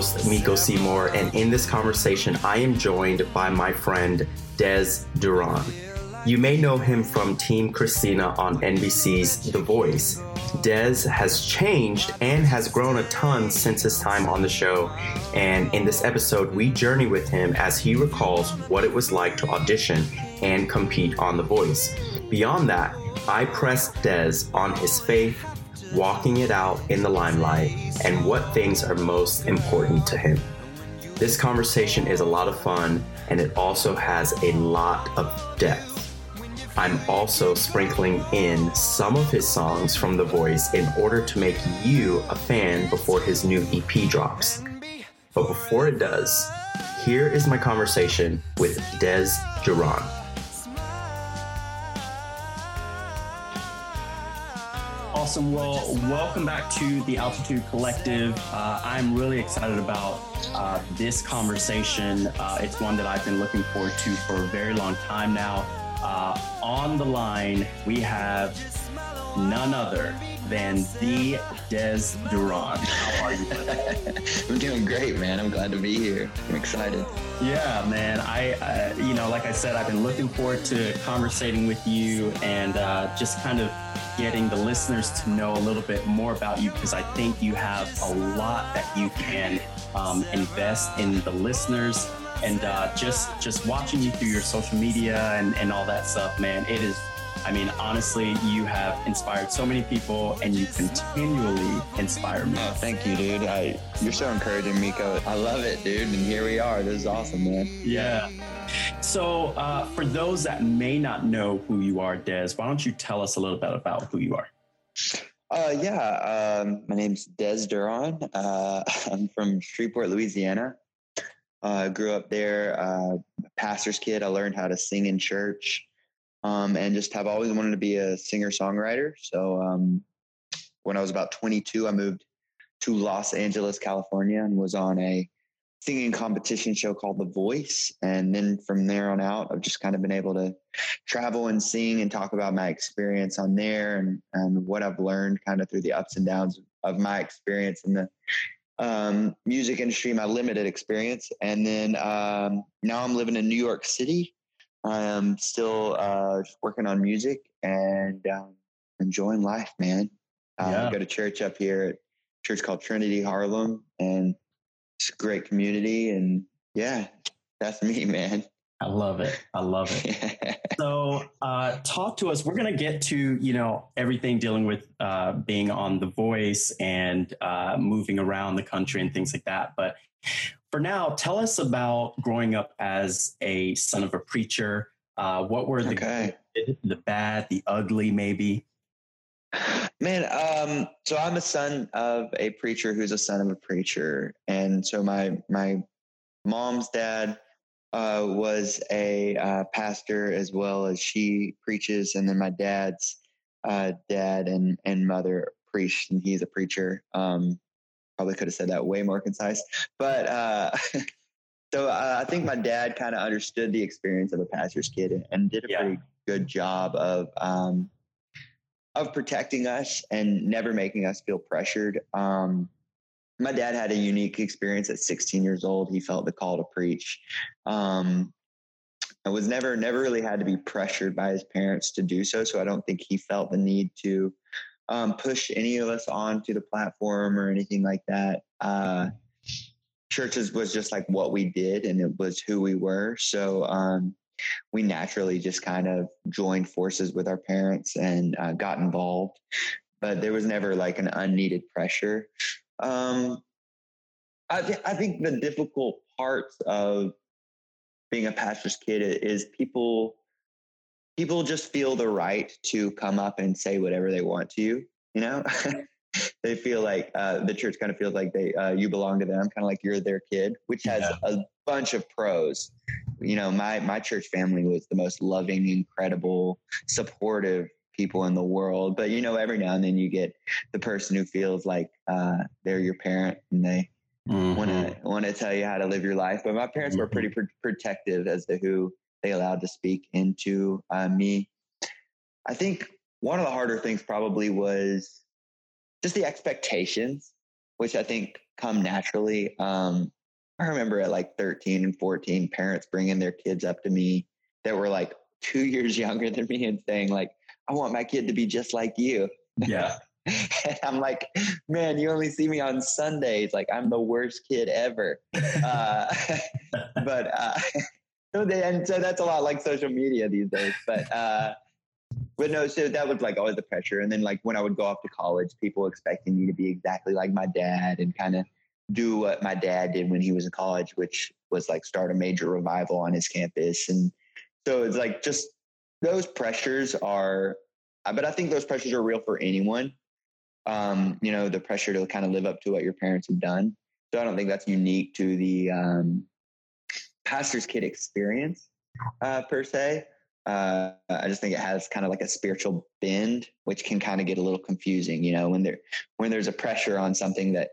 host, Meiko Seymour, and in this conversation, I am joined by my friend Dez Duron. You may know him from Team Christina on NBC's The Voice. Dez has changed and has grown a ton since his time on the show. And in this episode, we journey with him as he recalls what it was like to audition and compete on The Voice. Beyond that, I pressed Dez on his faith, walking it out in the limelight, and what things are most important to him. This conversation is a lot of fun and it also has a lot of depth. I'm also sprinkling in some of his songs from The Voice in order to make you a fan before his new EP drops. But before it does, here is my conversation with Dez Duron. Awesome. Well, welcome back to the Altitude Collective. Uh, I'm really excited about uh, this conversation. Uh, it's one that I've been looking forward to for a very long time now. Uh, on the line, we have none other than the Dez Duron. How are you? I'm doing great, man. I'm glad to be here. I'm excited. Yeah, man. I, uh, you know, like I said, I've been looking forward to conversating with you and uh, just kind of getting the listeners to know a little bit more about you because I think you have a lot that you can um, invest in the listeners and uh, just just watching you through your social media and, and all that stuff, man, it is. I mean, honestly, you have inspired so many people, and you continually inspire me. Oh, thank you, dude. I, you're so encouraging, Meiko. I love it, dude. And here we are. This is awesome, man. Yeah. So, uh, for those that may not know who you are, Dez, why don't you tell us a little bit about who you are? Uh, yeah, um, my name's Dez Duron. Uh, I'm from Shreveport, Louisiana. I uh, grew up there, uh, pastor's kid. I learned how to sing in church, um, and just have always wanted to be a singer songwriter. So um, when I was about 22, I moved to Los Angeles, California, and was on a singing competition show called The Voice. And then from there on out, I've just kind of been able to travel and sing and talk about my experience on there and, and what I've learned kind of through the ups and downs of my experience in the um, music industry, my limited experience. And then um, now I'm living in New York City. I am still uh, working on music and um, enjoying life, man. Uh, yeah. I go to church up here at church called Trinity Harlem, and it's a great community. And yeah, that's me, man. I love it. I love it. so, uh, talk to us. We're going to get to you know everything dealing with uh, being on The Voice and uh, moving around the country and things like that. But for now, tell us about growing up as a son of a preacher. Uh, what were the okay. good, the bad, the ugly, maybe? Man, um, so I'm a son of a preacher who's a son of a preacher, and so my my mom's dad uh, was a uh, pastor as well as she preaches, and then my dad's uh, dad and and mother preached, and he's a preacher. Um, probably could have said that way more concise, but uh, so uh, I think my dad kind of understood the experience of a pastor's kid and did a yeah. pretty good job of um, of protecting us and never making us feel pressured. Um, my dad had a unique experience at 16 years old. He felt the call to preach. Um, I was never, never really had to be pressured by his parents to do so. So I don't think he felt the need to um, push any of us onto the platform or anything like that. Uh, churches was just like what we did and it was who we were. So um, we naturally just kind of joined forces with our parents and uh, got involved. But there was never like an unneeded pressure. Um, I, th- I think the difficult parts of being a pastor's kid is people people just feel the right to come up and say whatever they want to you. You know, they feel like uh, the church kind of feels like they uh, you belong to them, kind of like you're their kid, which has yeah. a bunch of pros. You know, my my church family was the most loving, incredible, supportive people in the world. But you know, every now and then you get the person who feels like uh, they're your parent and they want to want to tell you how to live your life. But my parents mm-hmm. were pretty pr- protective as to who they allowed to speak into uh, me. I think one of the harder things probably was just the expectations, which I think come naturally. Um, I remember at like 13 and 14, parents bringing their kids up to me that were like two years younger than me and saying like, I want my kid to be just like you. Yeah. and I'm like, man, you only see me on Sundays. Like I'm the worst kid ever. uh, but, uh, and so that's a lot like social media these days, but, uh, but no, so that was like always the pressure. And then like when I would go off to college, people expecting me to be exactly like my dad and kind of do what my dad did when he was in college, which was like start a major revival on his campus. And so it's like just those pressures are, but I think those pressures are real for anyone. Um, you know, the pressure to kind of live up to what your parents have done. So I don't think that's unique to the um, pastor's kid experience uh, per se. Uh, I just think it has kind of like a spiritual bend, which can kind of get a little confusing. You know, when there when there's a pressure on something that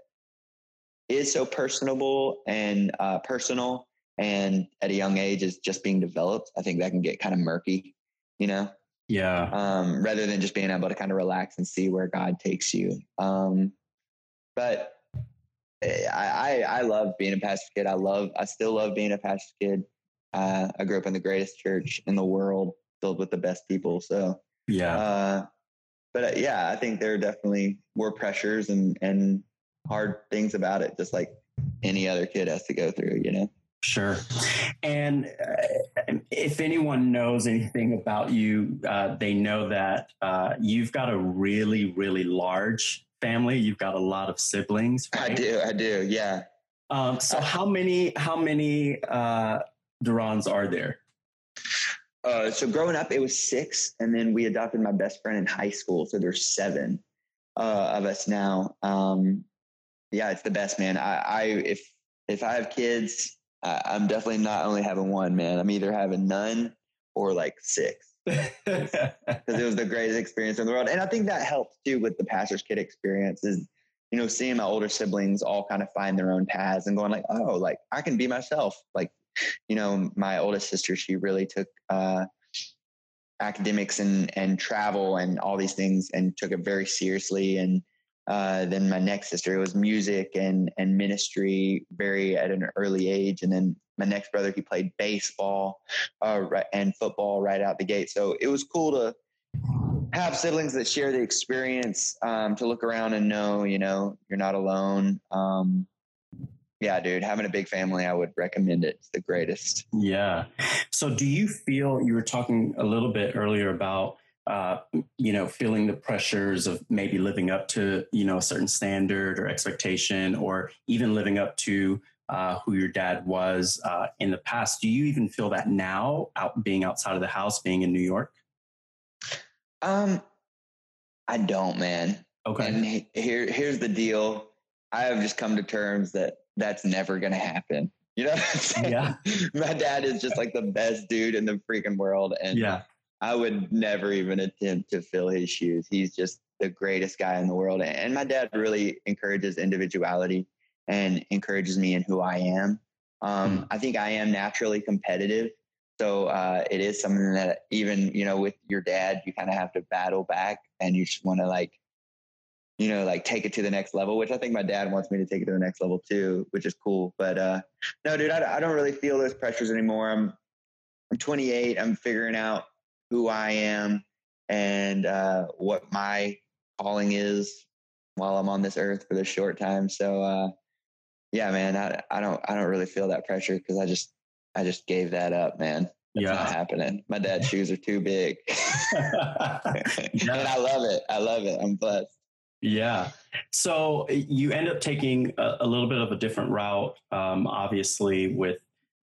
is so personable and uh, personal, and at a young age is just being developed. I think that can get kind of murky. You know. Yeah. Um, rather than just being able to kind of relax and see where God takes you. Um, but I, I, I love being a pastor kid. I love, I still love being a pastor kid. Uh, I grew up in the greatest church in the world, filled with the best people. So yeah. Uh, but uh, yeah, I think there are definitely more pressures and and hard things about it, just like any other kid has to go through. You know. Sure. And uh, if anyone knows anything about you, uh, they know that uh, you've got a really, really large family. You've got a lot of siblings. Right? I do. I do. Yeah. Um, so how many? How many? Uh, Durons are there? Uh, so growing up, it was six, and then we adopted my best friend in high school. So there's seven uh, of us now. Um, yeah, it's the best, man. I, I if if I have kids, I, I'm definitely not only having one, man. I'm either having none or like six because it was the greatest experience in the world. And I think that helps too with the pastor's kid experience is, you know, seeing my older siblings all kind of find their own paths and going like, oh, like I can be myself. Like you know, my oldest sister, she really took uh, academics and and travel and all these things and took it very seriously. And uh, then my next sister, it was music and and ministry, very at an early age. And then my next brother, he played baseball uh, and football right out the gate. So it was cool to have siblings that share the experience um, to look around and know, you know, you're not alone. Um, yeah, dude, having a big family, I would recommend it. It's the greatest. Yeah. So, do you feel you were talking a little bit earlier about, uh, you know, feeling the pressures of maybe living up to, you know, a certain standard or expectation, or even living up to uh, who your dad was uh, in the past? Do you even feel that now, out being outside of the house, being in New York? Um, I don't, man. Okay. And here, here's the deal. I have just come to terms that that's never going to happen. You know Yeah. My dad is just like the best dude in the freaking world. And yeah. I would never even attempt to fill his shoes. He's just the greatest guy in the world. And my dad really encourages individuality and encourages me in who I am. Um, mm. I think I am naturally competitive. So uh, it is something that even, you know, with your dad, you kind of have to battle back and you just want to like you know, like take it to the next level, which I think my dad wants me to take it to the next level too, which is cool. But uh, no, dude, I, I don't really feel those pressures anymore. I'm I'm 28. I'm figuring out who I am and uh, what my calling is while I'm on this earth for this short time. So uh, yeah, man, I I don't I don't really feel that pressure because I just I just gave that up, man. It's yeah. not happening. My dad's shoes are too big. and I love it. I love it. I'm blessed. Yeah. So you end up taking a, a little bit of a different route, um, obviously, with,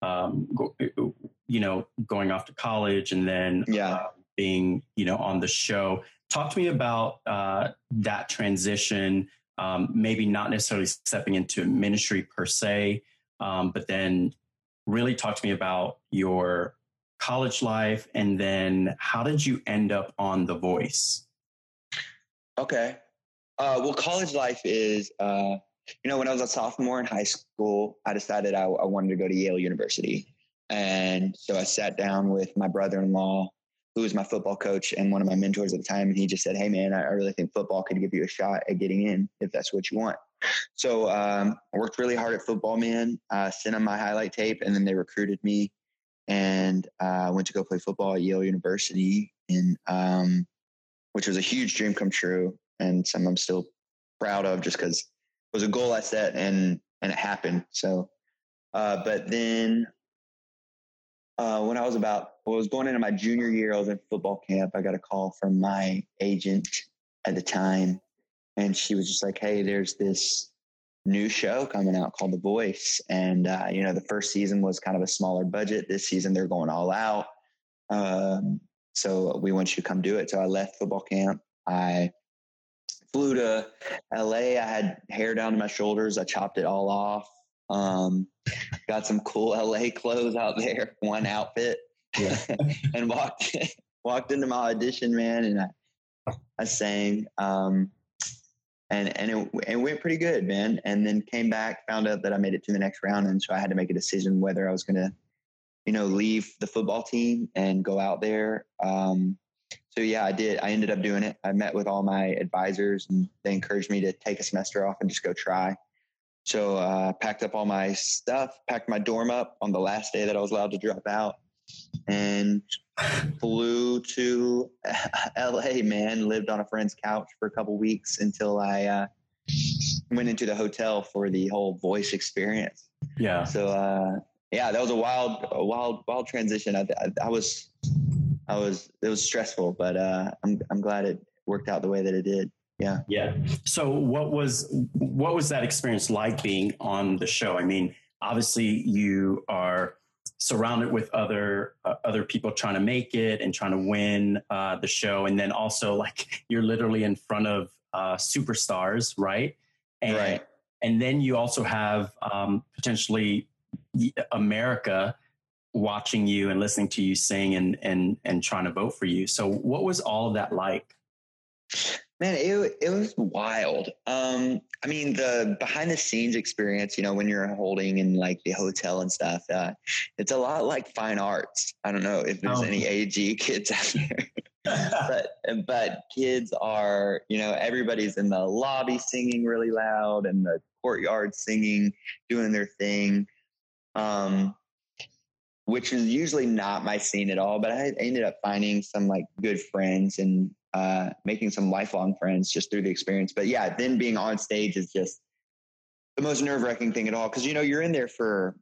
um, go, you know, going off to college and then yeah. Uh, being, you know, on the show. Talk to me about uh, that transition, um, maybe not necessarily stepping into ministry per se, um, but then really talk to me about your college life and then how did you end up on The Voice? Okay. Uh, well, college life is, uh, you know, when I was a sophomore in high school, I decided I, I, wanted to go to Yale University. And so I sat down with my brother in law who was my football coach and one of my mentors at the time, and he just said, "Hey, man, I, really think football could give you a shot at getting in if that's what you want." So um, I worked really hard at football, man. Uh, sent them my highlight tape, and then they recruited me, and I uh, went to go play football at Yale University, and um, which was a huge dream come true, and something I'm still proud of, just because it was a goal I set and and it happened. So, uh, but then uh, when I was about, well, I was going into my junior year, I was in football camp. I got a call from my agent at the time, and she was just like, "Hey, there's this new show coming out called The Voice, and uh, you know, the first season was kind of a smaller budget. This season, they're going all out. Um, so we want you to come do it." So I left football camp. I flew to LA. I had hair down to my shoulders. I chopped it all off. Um, got some cool LA clothes out there, one outfit, yeah. and walked walked into my audition, man, and I I sang, um, and and it, it went pretty good, man. And then came back, found out that I made it to the next round, and so I had to make a decision whether I was going to, you know, leave the football team and go out there. Um, so yeah, I did. I ended up doing it. I met with all my advisors, and they encouraged me to take a semester off and just go try. So I uh, packed up all my stuff, packed my dorm up on the last day that I was allowed to drop out, and flew to LA. Man, lived on a friend's couch for a couple weeks until I uh, went into the hotel for the whole voice experience. Yeah. So uh, yeah, that was a wild, a wild, wild transition. I, I, I was, I was, it was stressful, but uh, I'm, I'm glad it worked out the way that it did yeah yeah so what was what was that experience like being on the show i mean obviously you are surrounded with other uh, other people trying to make it and trying to win uh, the show. And then also like you're literally in front of uh, superstars right? And, right. and then you also have um, potentially america watching you and listening to you sing and and and trying to vote for you. So what was all of that like Man, it it was wild. Um, I mean, the behind the scenes experience, you know, when you're holding in like the hotel and stuff, uh, it's a lot like fine arts. I don't know if there's oh. any AG kids out there, but but kids are, you know, everybody's in the lobby singing really loud and the courtyard singing, doing their thing. Um, which is usually not my scene at all, but I ended up finding some like good friends and uh, making some lifelong friends just through the experience. But yeah, then being on stage is just the most nerve wracking thing at all because you know you're in there for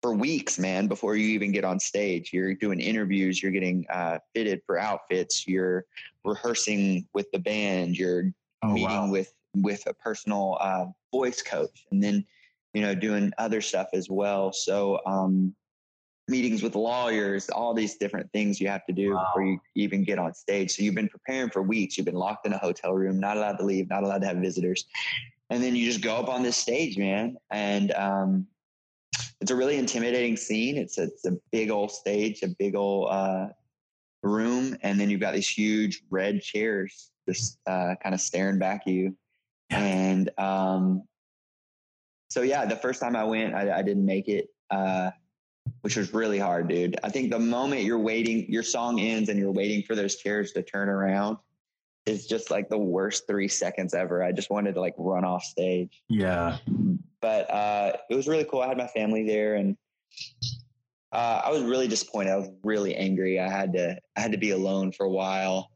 for weeks, man, before you even get on stage. You're doing interviews, you're getting uh, fitted for outfits, you're rehearsing with the band, you're oh, meeting wow. with with a personal uh, voice coach, and then you know doing other stuff as well. So um, meetings with lawyers, all these different things you have to do wow. before you even get on stage. So you've been preparing for weeks. You've been locked in a hotel room, not allowed to leave, not allowed to have visitors. And then you just go up on this stage, man. And um, it's a really intimidating scene. It's a, it's a big old stage, a big old uh, room. And then you've got these huge red chairs just uh, kind of staring back at you. And um, so, yeah, the first time I went, I, I didn't make it. Uh, which was really hard, dude. I think the moment you're waiting, your song ends and you're waiting for those chairs to turn around is just like the worst three seconds ever. I just wanted to like run off stage. Yeah. But uh, it was really cool. I had my family there and uh, I was really disappointed. I was really angry. I had to I had to be alone for a while,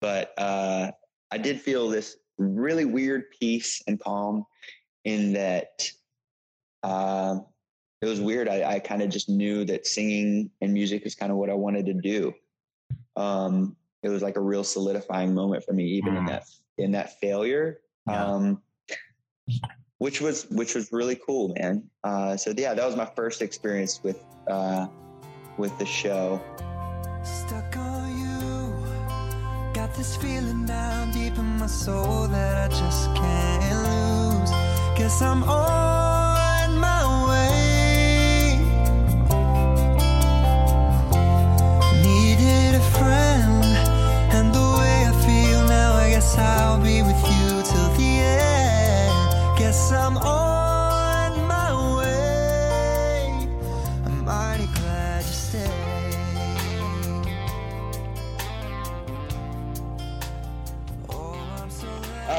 but uh, I did feel this really weird peace and calm in that uh, it was weird. I, I kind of just knew that singing and music is kind of what I wanted to do. Um, it was like a real solidifying moment for me, even mm. in that in that failure. Yeah. Um, which was which was really cool, man. Uh, so yeah, that was my first experience with uh, with the show. Stuck on you, got this feeling down deep in my soul that I just can't lose. Guess I'm on Guess I'm on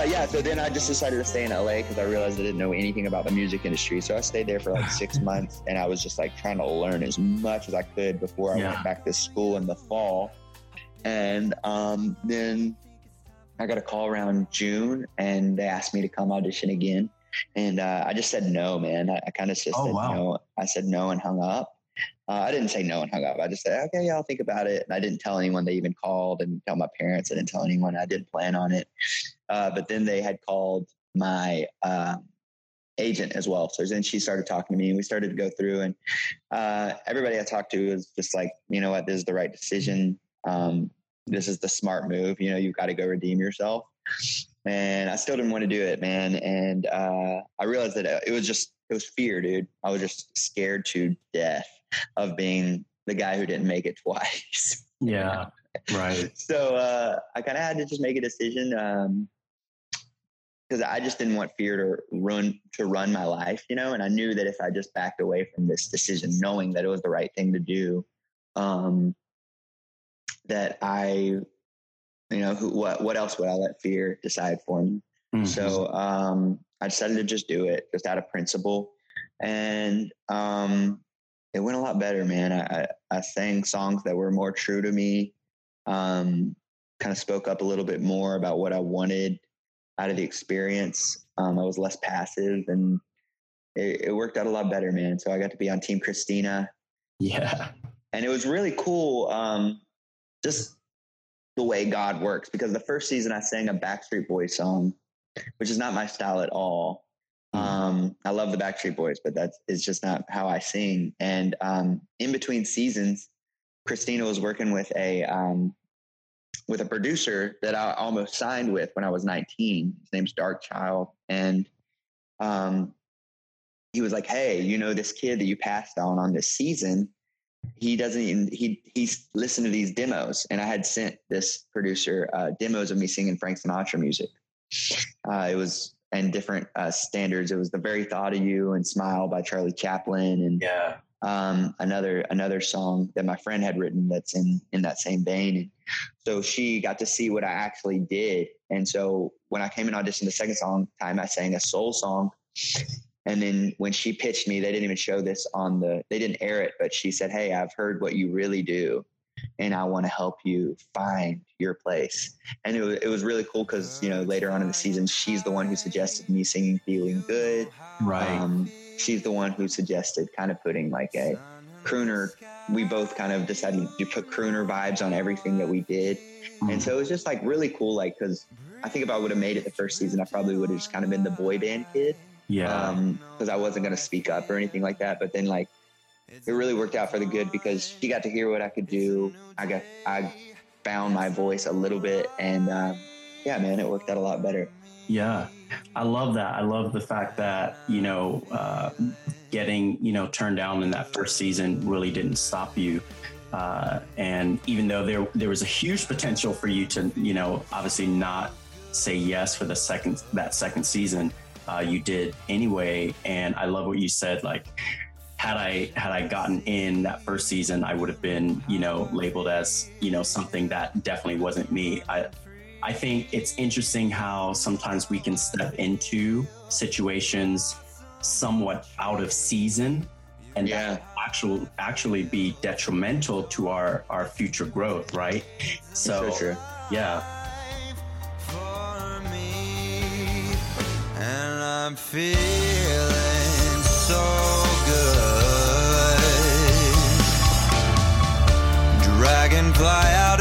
yeah, so then I just decided to stay in LA because I realized I didn't know anything about the music industry. So I stayed there for like six months and I was just like trying to learn as much as I could before I Yeah. went back to school in the fall. And um, then I got a call around June and they asked me to come audition again. And uh, I just said no, man. I, I kind of just Oh, said wow. no. I said no and hung up. Uh, I didn't say no and hung up. I just said, okay, yeah, I'll think about it. And I didn't tell anyone they even called. and tell my parents. I didn't tell anyone. I didn't plan on it. Uh, but then they had called my um, agent as well. So then she started talking to me and we started to go through and uh, everybody I talked to was just like, you know what, this is the right decision. Um, this is the smart move. You know, you've got to go redeem yourself. And I still didn't want to do it, man. And uh, I realized that it was just, it was fear, dude. I was just scared to death of being the guy who didn't make it twice. Yeah. Right. so uh, I kind of had to just make a decision because I just didn't want fear to run to run my life, you know. And I knew that if I just backed away from this decision, knowing that it was the right thing to do, um, that I, you know, who, what what else would I let fear decide for me? Mhm. So um, I decided to just do it, just out of principle, and um, it went a lot better, man. I, I, I sang songs that were more true to me. Um, kind of spoke up a little bit more about what I wanted out of the experience. Um, I was less passive, and it, it worked out a lot better, man. So I got to be on Team Christina, yeah. and it was really cool. Um, just the way God works, because the first season I sang a Backstreet Boys song, which is not my style at all. Mhm. Um, I love the Backstreet Boys, but that's it's just not how I sing. And um, in between seasons, Christina was working with a um, with a producer that I almost signed with when I was 19. His name's Darkchild, and um, he was like, "Hey, you know this kid that you passed on on this season? He doesn't even he he's listened to these demos." And I had sent this producer uh, demos of me singing Frank Sinatra music. Uh, it was and different uh, standards. It was "The Very Thought of You" and "Smile" by Charlie Chaplin, and Yeah. Um, another another song that my friend had written that's in in that same vein. And so she got to see what I actually did. And so when I came and auditioned the second song time, I sang a soul song. And then when she pitched me, they didn't even show this on the they didn't air it, but she said, Hey, I've heard what you really do. And I want to help you find your place. And it was, it was really cool because, you know, later on in the season, she's the one who suggested me singing Feeling Good. Right. Um, she's the one who suggested kind of putting like a crooner. We both kind of decided to put crooner vibes on everything that we did, and so it was just like really cool. Like, because I think if I would have made it the first season, I probably would have just kind of been the boy band kid, yeah. because I wasn't going to speak up or anything like that. But then like. It really worked out for the good because she got to hear what I could do. I got, I found my voice a little bit, and um, yeah, man, it worked out a lot better. Yeah, I love that. I love the fact that you know uh, getting you know turned down in that first season really didn't stop you. Uh, and even though there there was a huge potential for you to you know obviously not say yes for the second that second season, uh, you did anyway. And I love what you said. Like had I had I gotten in that first season, I would have been you know labeled as you know something that definitely wasn't me. I I think it's interesting how sometimes we can step into situations somewhat out of season and Yeah. that actual actually be detrimental to our our future growth, right? So so true. yeah, for me, and I'm feeling Dragonfly out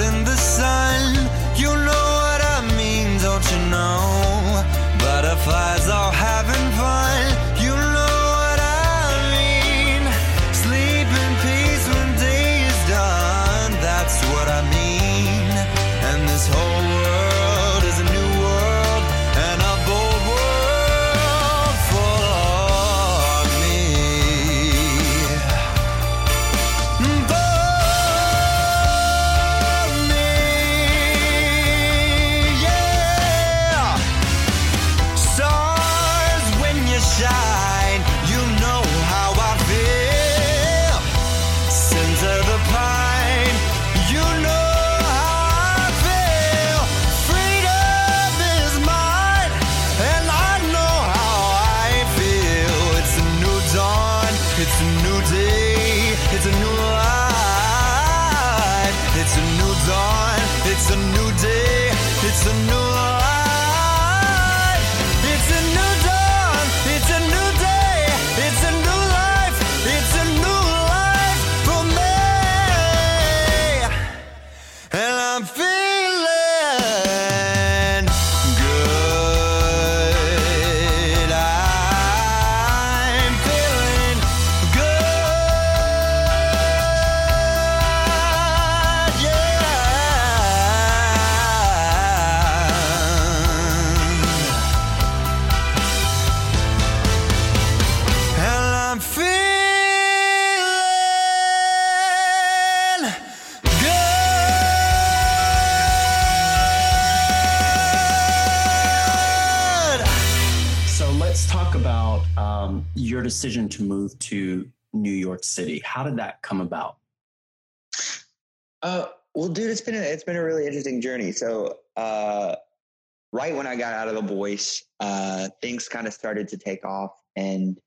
move to New York City. How did that come about? Uh, well, dude, it's been a, it's been a really interesting journey. So, uh, right when I got out of the voice, uh, things kind of started to take off, and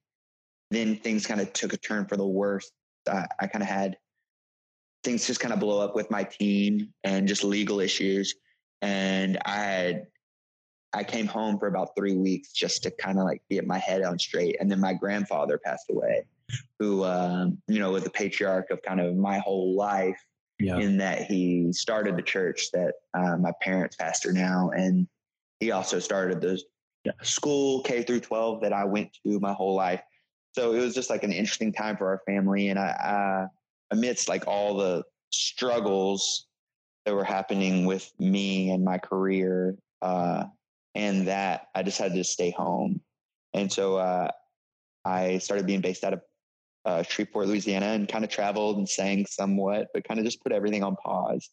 then things kind of took a turn for the worse. I, I kind of had things just kind of blow up with my team and just legal issues, and I had I came home for about three weeks just to kind of like get my head on straight, and then my grandfather passed away, who um, you know was the patriarch of kind of my whole life yeah. in that he started the church that uh, my parents pastor now, and he also started the school K through 12 that I went to my whole life. So it was just like an interesting time for our family, and I, uh, amidst like all the struggles that were happening with me and my career, uh, and that I decided to stay home, and so uh, I started being based out of uh, Shreveport, Louisiana, and kind of traveled and sang somewhat, but kind of just put everything on pause,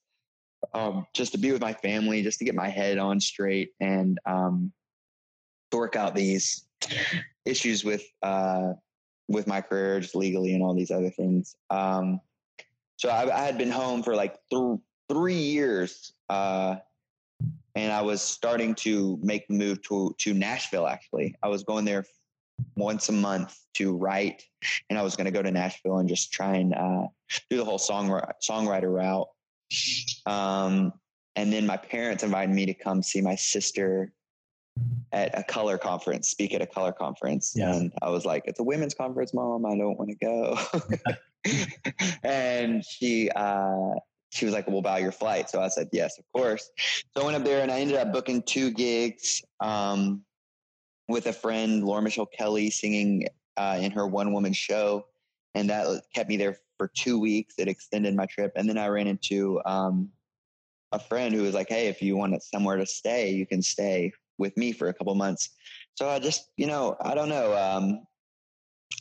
um, just to be with my family, just to get my head on straight, and um, to work out these issues with uh, with my career, just legally and all these other things. Um, so I, I, had been home for like th- three years, uh, and I was starting to make the move to to Nashville. Actually, I was going there once a month to write, and I was going to go to Nashville and just try and uh, do the whole song songwriter route. Um, and then my parents invited me to come see my sister at a color conference, speak at a color conference. Yeah. And I was like, it's a women's conference, mom. I don't want to go. and she, uh, she was like, we'll buy your flight. So I said, yes, of course. So I went up there and I ended up booking two gigs. Um, with a friend, Laura Michelle Kelly, singing uh, in her one woman show. And that kept me there for two weeks. It extended my trip. And then I ran into um, a friend who was like, hey, if you want somewhere to stay, you can stay with me for a couple months. So I just, you know, I don't know. Um,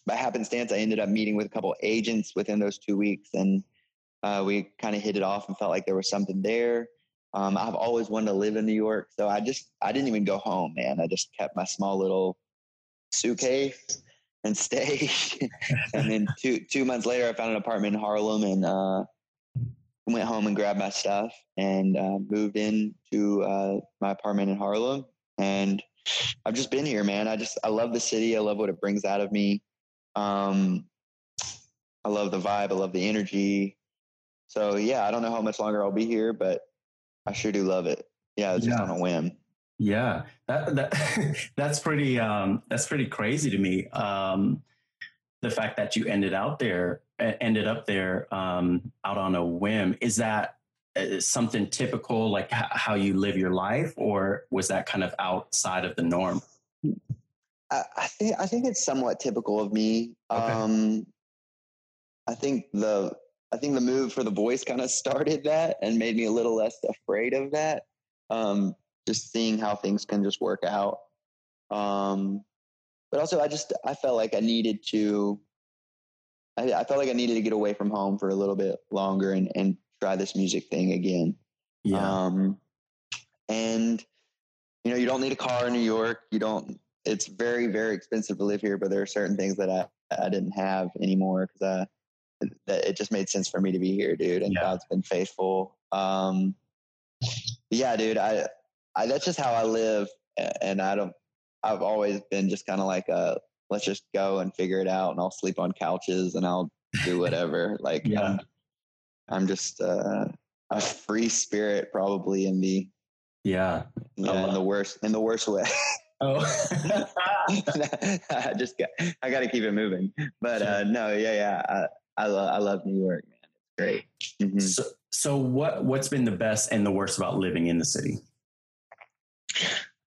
by happenstance, I ended up meeting with a couple agents within those two weeks. And uh, we kind of hit it off and felt like there was something there. Um, I've always wanted to live in New York, so I just I didn't even go home, man. I just kept my small little suitcase and stayed. and then two two months later, I found an apartment in Harlem and uh, went home and grabbed my stuff and uh, moved into uh, my apartment in Harlem. And I've just been here, man. I just I love the city. I love what it brings out of me. Um, I love the vibe. I love the energy. So yeah, I don't know how much longer I'll be here, but I sure do love it. Yeah, it's just on a whim. Yeah, that that that's pretty um, that's pretty crazy to me. Um, the fact that you ended out there ended up there um, out on a whim is that uh, something typical like h- how you live your life or was that kind of outside of the norm i, I think i think it's somewhat typical of me okay. um, i think the I think the move for the voice kind of started that and made me a little less afraid of that. Um, just seeing how things can just work out. Um, but also, I just I felt like I needed to. I, I, felt like I needed to get away from home for a little bit longer and and try this music thing again. Yeah. Um, and you know, you don't need a car in New York. You don't. It's very very expensive to live here, but there are certain things that I I didn't have anymore because I that it just made sense for me to be here, dude. And yeah. God's been faithful. Um, yeah, dude. I, I that's just how I live, and I don't. I've always been just kind of like a let's just go and figure it out, and I'll sleep on couches and I'll do whatever. like, yeah. I'm, I'm just uh, a free spirit, probably in the yeah, yeah, in the worst in the worst way. Oh, I just got, I got to keep it moving. But uh, no, yeah, yeah. I love I love New York, man. It's great. Mm-hmm. So, so what what's been the best and the worst about living in the city?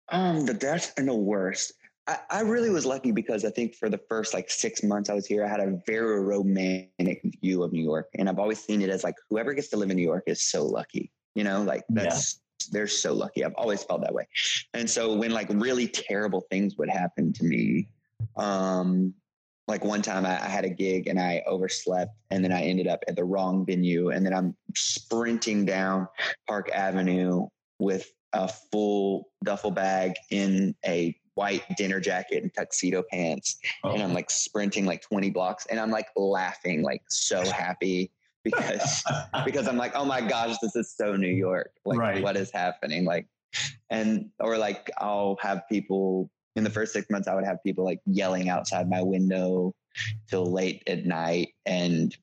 Um, the best and the worst. I, I really was lucky because I think for the first like six months I was here, I had a very romantic view of New York, and I've always seen it as like whoever gets to live in New York is so lucky. You know, like that's yeah. they're so lucky. I've always felt that way. And so when like really terrible things would happen to me, um, like one time I, I, had a gig and I overslept and then I ended up at the wrong venue and then I'm sprinting down Park Avenue with a full duffel bag in a white dinner jacket and tuxedo pants, Oh. and I'm like sprinting like 20 blocks, and I'm like laughing, like so happy because because I'm like, oh my gosh, this is so New York. Like, Right. what is happening? Like, and or like I'll have people in the first six months, I would have people like yelling outside my window till late at night, and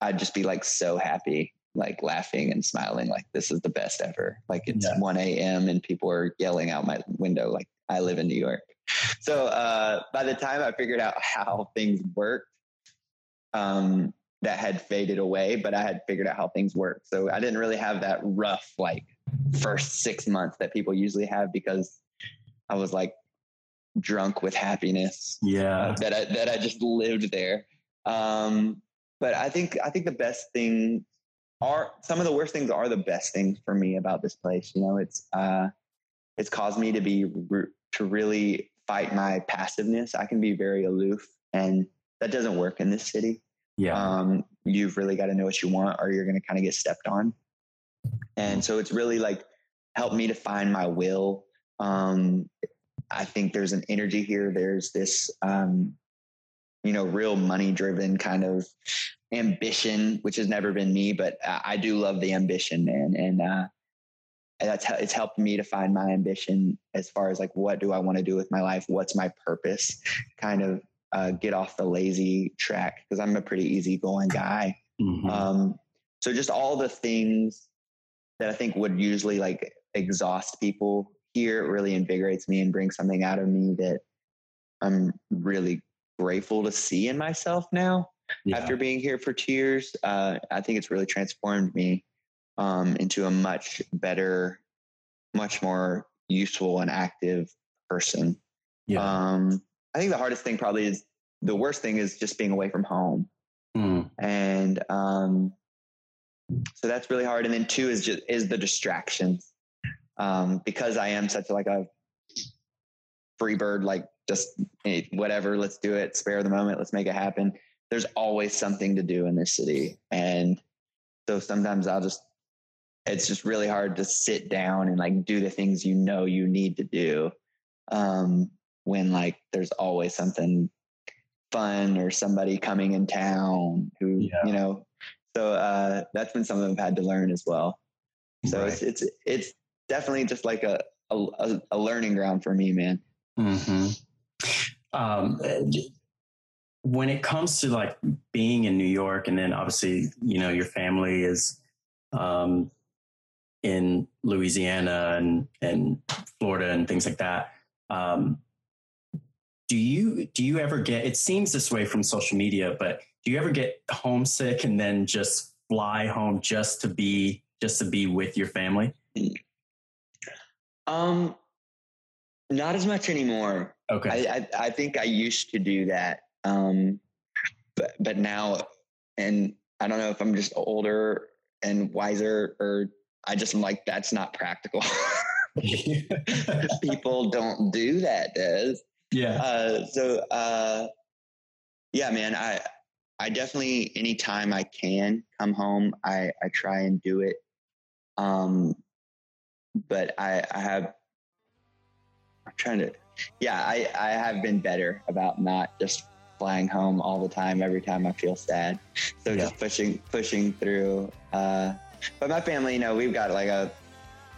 I'd just be like so happy, like laughing and smiling, like this is the best ever. Like it's Yeah. 1 a.m. and people are yelling out my window, like I live in New York. So uh, by the time I figured out how things worked, um, that had faded away, but I had figured out how things work. So I didn't really have that rough like first six months that people usually have because I was like drunk with happiness yeah. that I that I just lived there. Um, but I think I think the best thing are some of the worst things are the best things for me about this place. You know, it's uh, it's caused me to be re- to really fight my passiveness. I can be very aloof, and that doesn't work in this city Yeah. um, you've really got to know what you want or you're going to kind of get stepped on and so it's really like helped me to find my will um, i think there's an energy here there's this um, you know real money driven kind of ambition which has never been me but i, do love the ambition man and uh, that's how it's helped me to find my ambition as far as like what do i want to do with my life what's my purpose kind of uh, get off the lazy track because I'm a pretty easygoing guy. Mhm. Um, so just all the things that I think would usually like exhaust people here it really invigorates me and brings something out of me that I'm really grateful to see in myself now yeah. after being here for two years. Uh, I think it's really transformed me um, into a much better, much more useful and active person. yeah. Um, I think the hardest thing probably is the worst thing is just being away from home. Mm. And um, so that's really hard. And then two is just is the distractions. Um, because I am such like a free bird, like just hey, whatever, let's do it, spare the moment, let's make it happen. There's always something to do in this city. And so sometimes I'll just it's just really hard to sit down and like do the things you know you need to do. Um, when like there's always something fun or somebody coming in town who Yeah. you know so uh that's been something i've had to learn as well so Right. it's it's it's definitely just like a a, a learning ground for me man hmm Um, when it comes to like being in New York, and then obviously, you know, your family is um, in Louisiana and and Florida and things like that. Um, do you do you ever get? It seems this way from social media, but do you ever get homesick and then just fly home just to be just to be with your family? Um not as much anymore Okay. I, I I think I used to do that, um, but but now, and I don't know if I'm just older and wiser, or I just am like that's not practical. People don't do that, Dez. yeah. Uh, so uh, yeah, man, I I definitely anytime I can come home, I I try and do it. Um, but I I have I'm trying to yeah I I have been better about not just flying home all the time every time I feel sad. So Yeah. just pushing pushing through. Uh, but my family, you know, we've got like a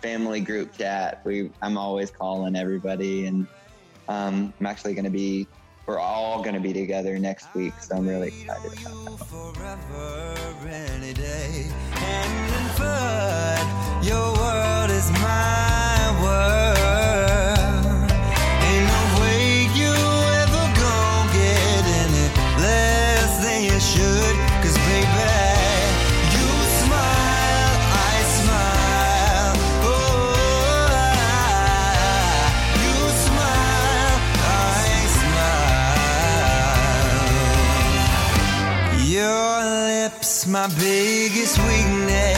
family group chat. We I'm always calling everybody, and um, I'm actually going to be. We're all going to be together next week, so I'm really excited about that. My biggest weakness.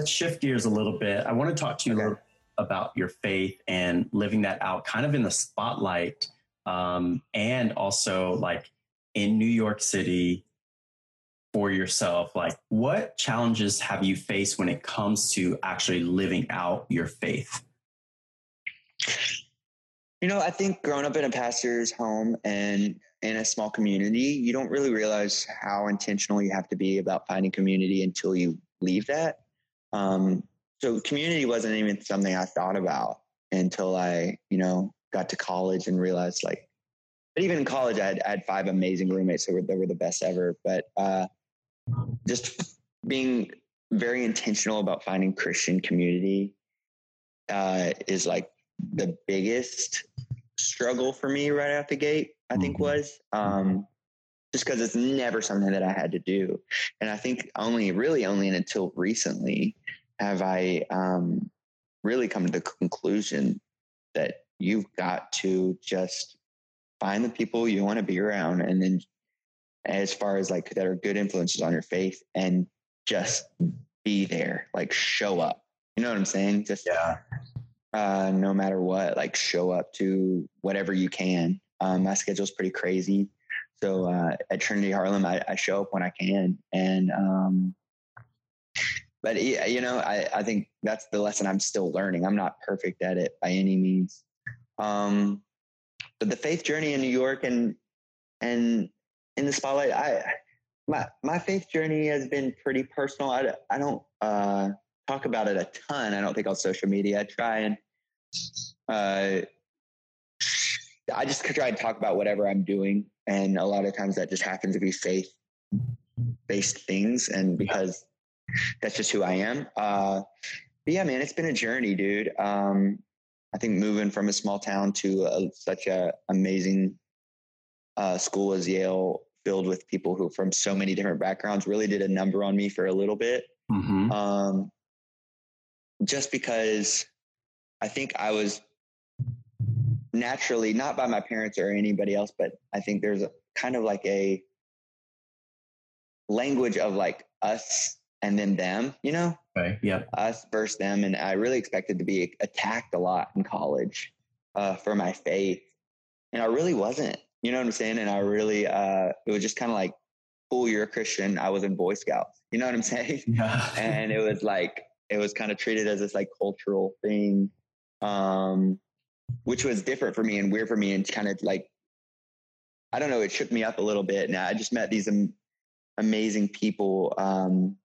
Let's shift gears a little bit. I want to talk to you a Okay. little about your faith and living that out, kind of in the spotlight, um, and also like in New York City for yourself. Like, what challenges have you faced when it comes to actually living out your faith? You know, I think growing up in a pastor's home and in a small community, you don't really realize how intentional you have to be about finding community until you leave that. Um, so community wasn't even something I thought about until I, you know, got to college and realized like, but even in college, I had, I had five amazing roommates that were, that were the best ever. But uh, just being very intentional about finding Christian community uh, is like the biggest struggle for me right out the gate, I think Mhm. was. Um, just because it's never something that I had to do. And I think only, really only until recently have I um, really come to the conclusion that you've got to just find the people you want to be around. And then as far as like that are good influences on your faith and just be there, like show up. You know what I'm saying? Just Yeah. uh, no matter what, like show up to whatever you can. Um, my schedule's pretty crazy. So uh, at Trinity Harlem, I, I show up when I can. And, um, but you know, I, I think that's the lesson I'm still learning. I'm not perfect at it by any means. Um, but the faith journey in New York and, and in the spotlight, I, my, my faith journey has been pretty personal. I, I don't, uh, talk about it a ton. I don't think on social media. I try and uh, I just try and talk about whatever I'm doing, and a lot of times that just happens to be faith based things, and because that's just who I am. Uh, but yeah, man, it's been a journey, dude. Um, I think moving from a small town to a, such a amazing uh, school as Yale, filled with people who from so many different backgrounds, really did a number on me for a little bit Mm-hmm. um, just because I think I was naturally, not by my parents or anybody else, but I think there's a kind of like a language of like us and then them, you know, Okay. Yeah. us versus them. And I really expected to be attacked a lot in college uh, for my faith. And I really wasn't, you know what I'm saying? And I really, uh, it was just kind of like, cool, you're a Christian. I was in Boy Scouts. You know what I'm saying? Yeah. and it was like it was kind of treated as this like cultural thing um which was different for me and weird for me and kind of like i don't know it shook me up a little bit and i just met these am- amazing people um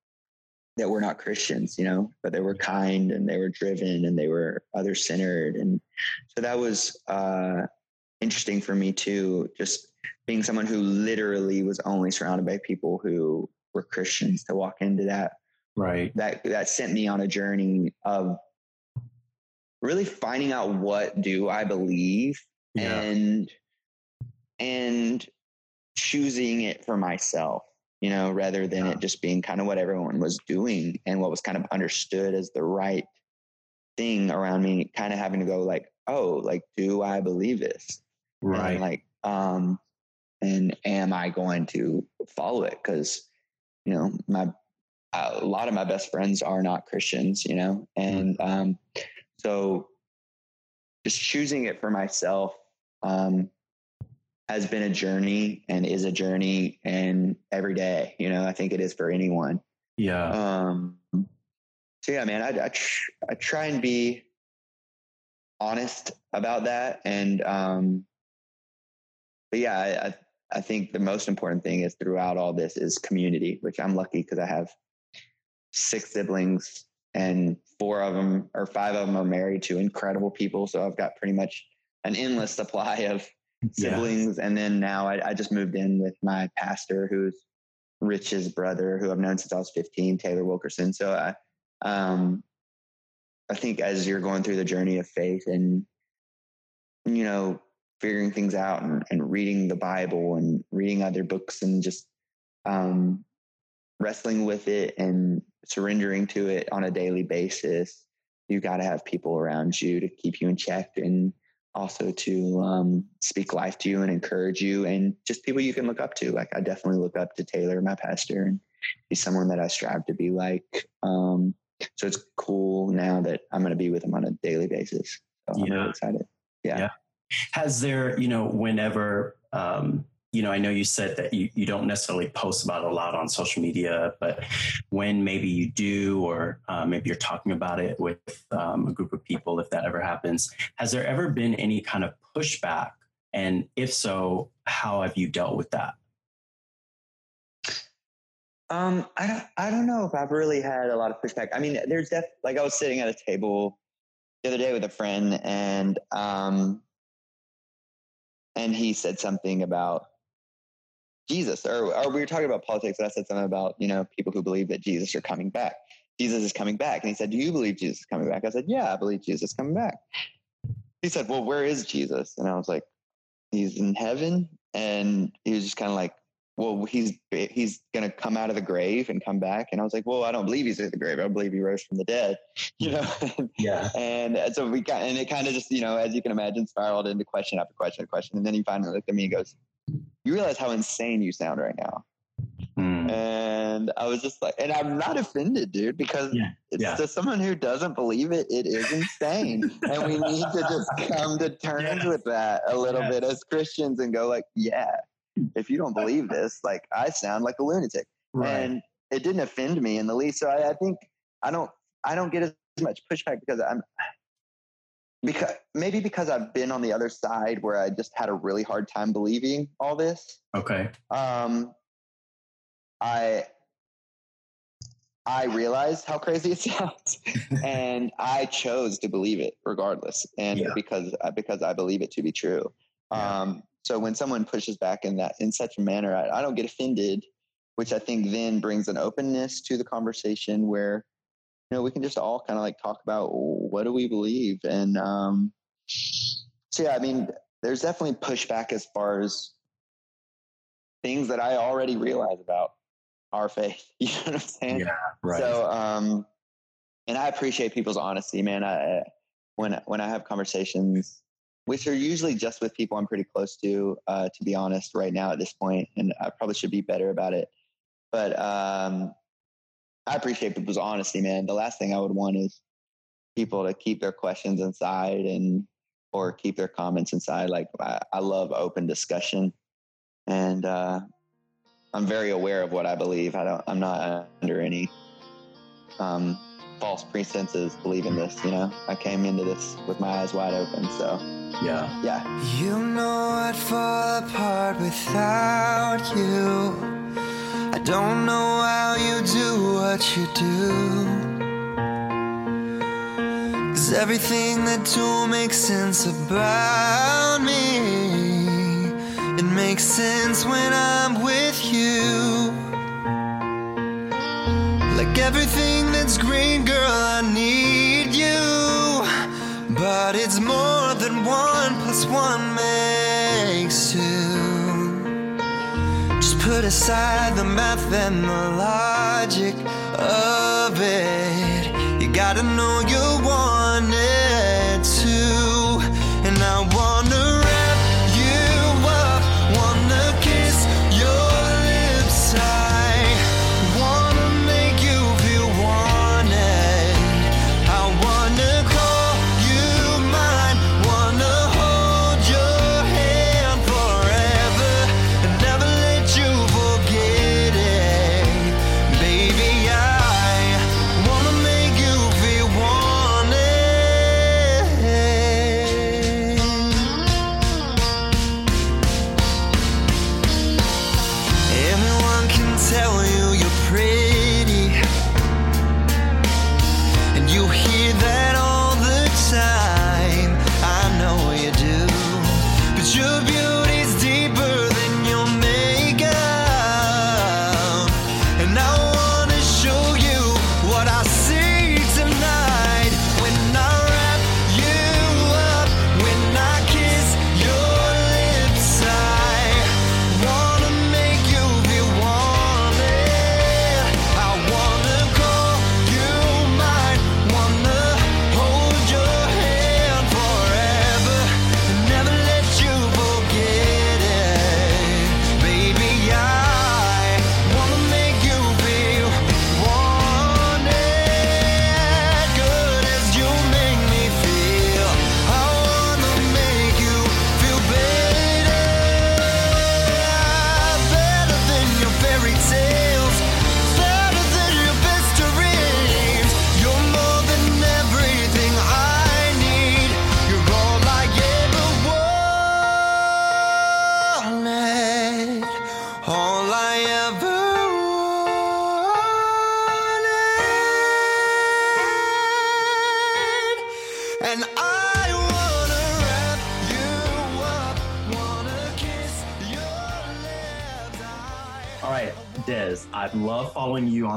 that were not christians you know but they were kind and they were driven and they were other centered and so that was uh interesting for me too just being someone who literally was only surrounded by people who were christians to walk into that right. that that sent me on a journey of really finding out what do I believe Yeah. and and choosing it for myself, you know, rather than it just being kind of what everyone was doing and what was kind of understood as the right thing around me, kind of having to go like, oh, like, do I believe this? Right. And like, um, and am I going to follow it? Because, you know, my a lot of my best friends are not Christians, you know, and um, so just choosing it for myself um, has been a journey and is a journey, and every day, you know, I think it is for anyone. yeah. Um, so yeah, man, I I, tr- I try and be honest about that, and um, but yeah, I, I I think the most important thing is throughout all this is community, which I'm lucky because I have six siblings and four of them or five of them are married to incredible people. So I've got pretty much an endless supply of Yeah. siblings. And then now I, I just moved in with my pastor, who's Rich's brother, who I've known since I was 15, Taylor Wilkerson. So I, um, I think as you're going through the journey of faith and, you know, figuring things out and, and reading the Bible and reading other books and just um, wrestling with it and surrendering to it on a daily basis, you got to have people around you to keep you in check and also to um, speak life to you and encourage you and just people you can look up to. Like I definitely look up to Taylor, my pastor, and he's someone that I strive to be like. Um, so it's cool now that I'm going to be with him on a daily basis. So I'm Yeah. really excited. Yeah. Yeah. Has there, you know, whenever, um, you know, I know you said that you, you don't necessarily post about a lot on social media, but when maybe you do, or uh, maybe you're talking about it with um, a group of people, if that ever happens, has there ever been any kind of pushback? And if so, how have you dealt with that? Um, I don't, I don't know if I've really had a lot of pushback. I mean, there's def like I was sitting at a table the other day with a friend, and um, and he said something about Jesus, or or we were talking about politics, and I said something about you know people who believe that Jesus are coming back. Jesus is coming back, and he said, "Do you believe Jesus is coming back?" I said, "Yeah, I believe Jesus is coming back." He said, "Well, where is Jesus?" And I was like, "He's in heaven," and he was just kind of like well, he's he's gonna come out of the grave and come back. And I was like, well, I don't believe he's in the grave. I believe he rose from the dead, you know. Yeah. and so we got, and it kind of just, you know, as you can imagine, spiraled into question after question after question. And then he finally looked at me and goes, "You realize how insane you sound right now?" Mm. And I was just like, and I'm not offended, dude, because Yeah, it's yeah. to someone who doesn't believe it, it is insane. and we need to just come to terms Yes. with that a little Yes. bit as Christians and go like, yeah, if you don't believe this, like I sound like a lunatic. Right. And it didn't offend me in the least. So I, I think I don't I don't get as much pushback because I'm because maybe because I've been on the other side where I just had a really hard time believing all this okay. um, I I realized how crazy it sounds, and I chose to believe it regardless, and Yeah. because uh, because I believe it to be true. Yeah. Um, so when someone pushes back in that in such a manner, I, I don't get offended, which I think then brings an openness to the conversation where you know we can just all kind of like talk about what do we believe, and um, so yeah, I mean, there's definitely pushback as far as things that I already realize about our faith. You know what I'm saying? Yeah. Right. So, um, and I appreciate people's honesty, man. I, when, when I have conversations, which are usually just with people I'm pretty close to, uh, to be honest, right now at this point, and I probably should be better about it. But, um, I appreciate people's honesty, man. The last thing I would want is people to keep their questions inside and, or keep their comments inside. Like I, I love open discussion and, uh, I'm very aware of what I believe. I don't. I'm not under any um, false pretenses believing this. You know, I came into this with my eyes wide open. So yeah. yeah, You know I'd fall apart without you. Don't know how you do what you do. Cause everything that don't make sense about me, it makes sense when I'm with you. Like everything that's green, girl, I need you. But it's more than one plus one makes two. Put aside the math and the logic of it. You gotta know you want it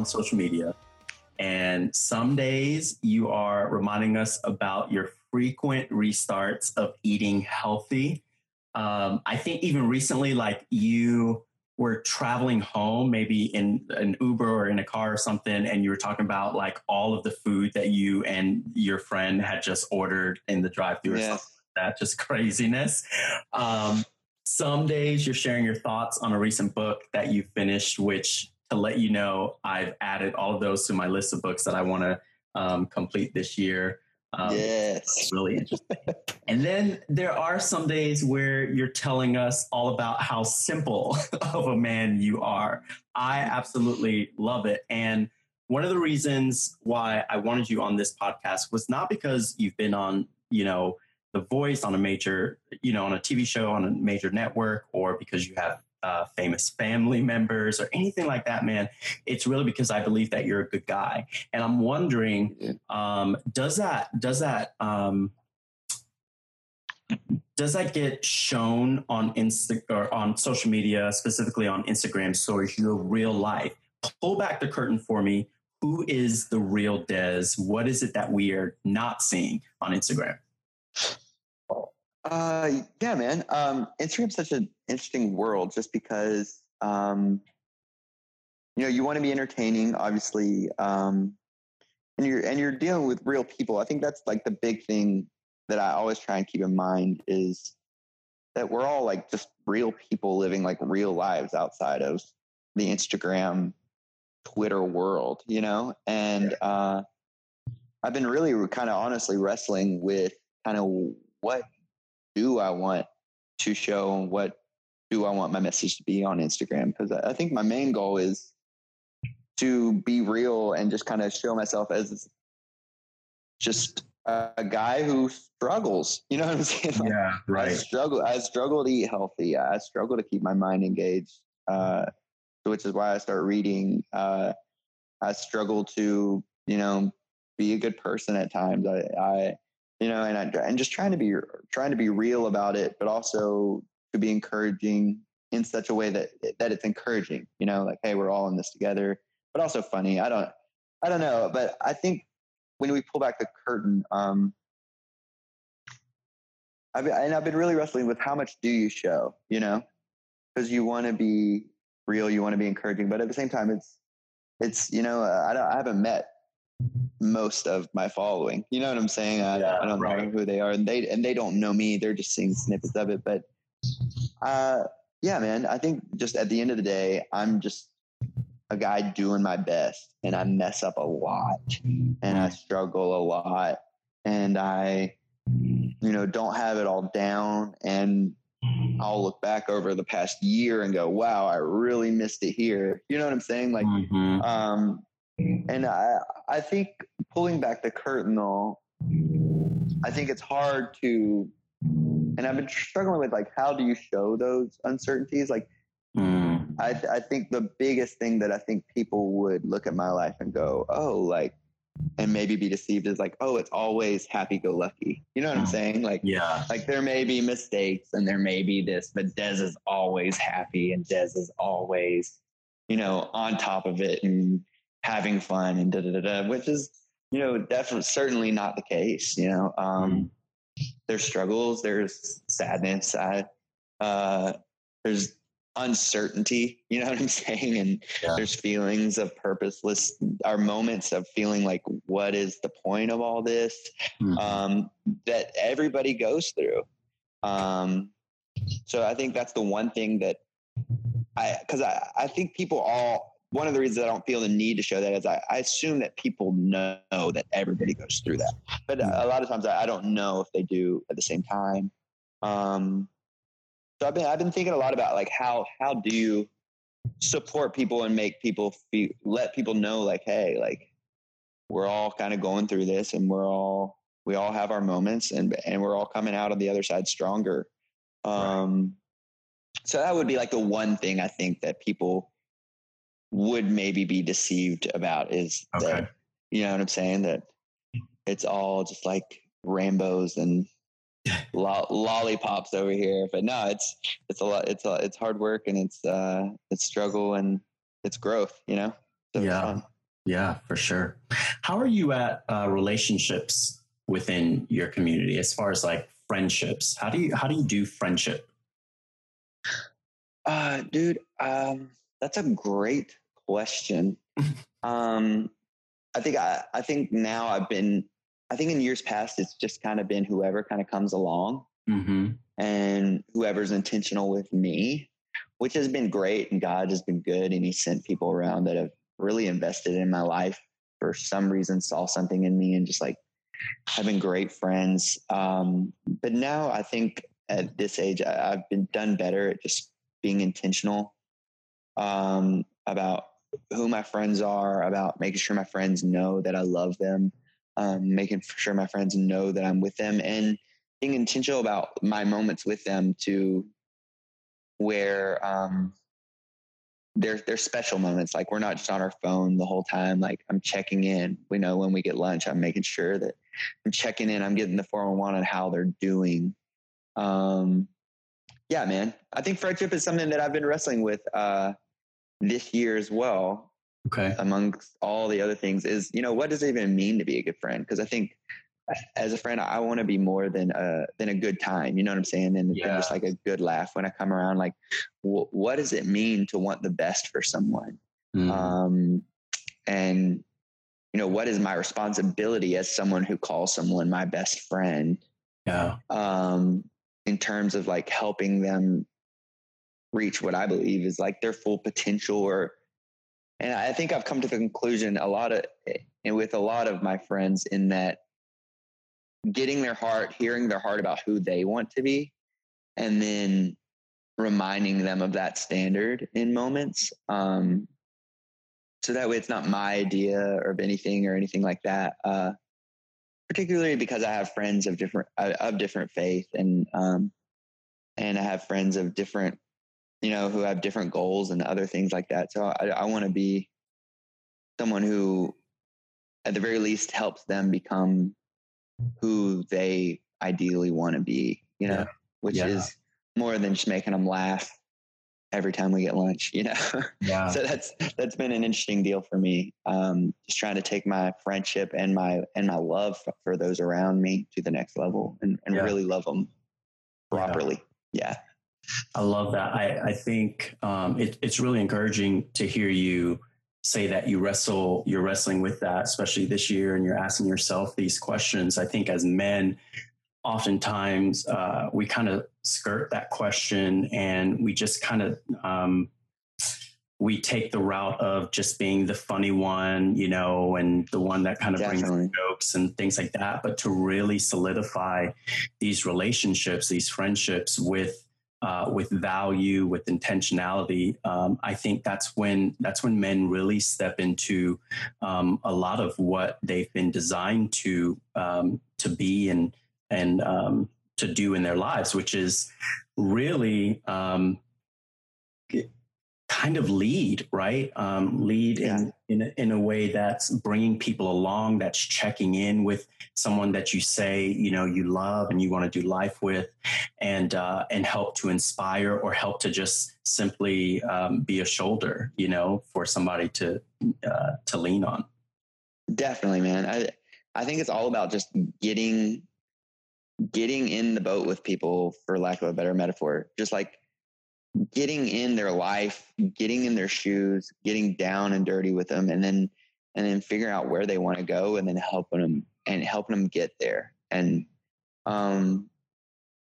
social media. And some days you are reminding us about your frequent restarts of eating healthy. Um, I think even recently, like you were traveling home, maybe in an Uber or in a car or something, and you were talking about like all of the food that you and your friend had just ordered in the drive-through or something like that. Just craziness. Um, some days you're sharing your thoughts on a recent book that you finished, which to let you know, I've added all of those to my list of books that I want to um, complete this year. Um, yes. Really interesting. and then there are some days where you're telling us all about how simple of a man you are. I absolutely love it. And one of the reasons why I wanted you on this podcast was not because you've been on, you know, The Voice on a major, you know, on a TV show on a major network or because you have uh, famous family members or anything like that, man. It's really because I believe that you're a good guy, and I'm wondering, um, does that does that um, does that get shown on Insta or on social media, specifically on Instagram stories, your real life? Pull back the curtain for me. Who is the real Dez? What is it that we are not seeing on Instagram? Uh, yeah, man. Um, Instagram's such an interesting world just because, um, you know, you want to be entertaining, obviously, um, and you're and you're dealing with real people. I think that's like the big thing that I always try and keep in mind is that we're all like just real people living like real lives outside of the Instagram, Twitter world, you know. And uh, I've been really kind of honestly wrestling with kind of what do I want to show and what do I want my message to be on Instagram? Because I think my main goal is to be real and just kind of show myself as just a, guy who struggles. You know what I'm saying? Like, yeah, right. I struggle. I struggle to eat healthy. I struggle to keep my mind engaged, uh, which is why I start reading. Uh, I struggle to, you know, be a good person at times. I, I you know, and I, and just trying to be trying to be real about it, but also to be encouraging in such a way that that it's encouraging. You know, like hey, we're all in this together, but also funny. I don't, I don't know, but I think when we pull back the curtain, um, I've and I've been really wrestling with how much do you show, you know, because you want to be real, you want to be encouraging, but at the same time, it's it's you know, I don't, I haven't met most of my following. You know what I'm saying? I, yeah, I don't right. know who they are, and they and they don't know me. They're just seeing snippets of it. But uh, yeah, man, I think just at the end of the day, I'm just a guy doing my best, and I mess up a lot, and I struggle a lot, and I, you know, don't have it all down, and I'll look back over the past year and go, "Wow, I really missed it here." You know what I'm saying? Like, mm-hmm. um, and I, I think pulling back the curtain, though, I think it's hard to, and I've been struggling with like, how do you show those uncertainties? Like, mm. I, I think the biggest thing that I think people would look at my life and go, oh, like, and maybe be deceived is like, oh, it's always happy go lucky. You know what I'm mm. saying? Like, yeah, like there may be mistakes and there may be this, but Dez is always happy and Dez is always, you know, on top of it and having fun and da da da da, which is you know definitely certainly not the case. You know, um, mm. there's struggles, there's sadness, I, uh, there's uncertainty. You know what I'm saying? And yeah. there's feelings of purposeless, our moments of feeling like, what is the point of all this? Mm. Um, that everybody goes through. Um, so I think that's the one thing that I, because I, I think people all one of the reasons I don't feel the need to show that is I, I assume that people know that everybody goes through that, but a lot of times I, I don't know if they do at the same time. Um, so I've been I've been thinking a lot about like how how do you support people and make people feel let people know like hey like we're all kind of going through this and we're all we all have our moments and and we're all coming out on the other side stronger. Um, right. So that would be like the one thing I think that people would maybe be deceived about is okay. that you know what I'm saying that it's all just like rainbows and lo- lollipops over here but no it's it's a lot it's a, it's hard work and it's uh it's struggle and it's growth, you know? So yeah. Yeah, for sure. How are you at uh, relationships within your community as far as like friendships? How do you, how do you do friendship? Uh, dude, um, that's a great question. um, I think I, I think now I've been, I think in years past, it's just kind of been whoever kind of comes along mm-hmm. and whoever's intentional with me, which has been great. And God has been good. And he sent people around that have really invested in my life for some reason, saw something in me and just like, I've great friends. Um, but now I think at this age, I, have been done better at just being intentional um, about who my friends are, about making sure my friends know that I love them, um, making sure my friends know that I'm with them, and being intentional about my moments with them to where um, they're, they're special moments. Like we're not just on our phone the whole time. Like I'm checking in. We know when we get lunch, I'm making sure that I'm checking in. I'm getting the 411 on how they're doing. Um, yeah, man. I think friendship is something that I've been wrestling with uh, this year as well. Okay. Amongst all the other things, is you know what does it even mean to be a good friend? Because I think as a friend, I want to be more than a than a good time. You know what I'm saying? And, yeah. just like a good laugh when I come around. Like, wh- what does it mean to want the best for someone? Mm. Um, and you know, what is my responsibility as someone who calls someone my best friend? Yeah. Um, in terms of like helping them reach what I believe is like their full potential or and I think I've come to the conclusion a lot of and with a lot of my friends in that getting their heart, hearing their heart about who they want to be, and then reminding them of that standard in moments. Um, so that way it's not my idea or of anything or anything like that. Uh, particularly because I have friends of different of different faith and um, and I have friends of different you know who have different goals and other things like that. So I, I want to be someone who, at the very least, helps them become who they ideally want to be. You know, yeah. which yeah. is more than just making them laugh every time we get lunch, you know? Yeah. so that's, that's been an interesting deal for me. Um, just trying to take my friendship and my, and my love for those around me to the next level and, and really love them properly. Yeah. I love that. I, I think um, it, it's really encouraging to hear you say that you wrestle, you're wrestling with that, especially this year, and you're asking yourself these questions. I think as men, oftentimes uh, we kind of skirt that question and we just kind of um, we take the route of just being the funny one, you know, and the one that kind of Definitely. brings jokes and things like that. But to really solidify these relationships, these friendships with uh, with value, with intentionality, um, I think that's when that's when men really step into um, a lot of what they've been designed to um, to be and and um, to do in their lives, which is really um, kind of lead, right? Um, lead yeah. in in a, in a way that's bringing people along, that's checking in with someone that you say you know you love and you want to do life with, and uh, and help to inspire or help to just simply um, be a shoulder, you know, for somebody to uh, to lean on. Definitely, man. I I think it's all about just getting getting in the boat with people, for lack of a better metaphor, just like getting in their life, getting in their shoes, getting down and dirty with them, and then and then figuring out where they want to go, and then helping them and helping them get there. And um,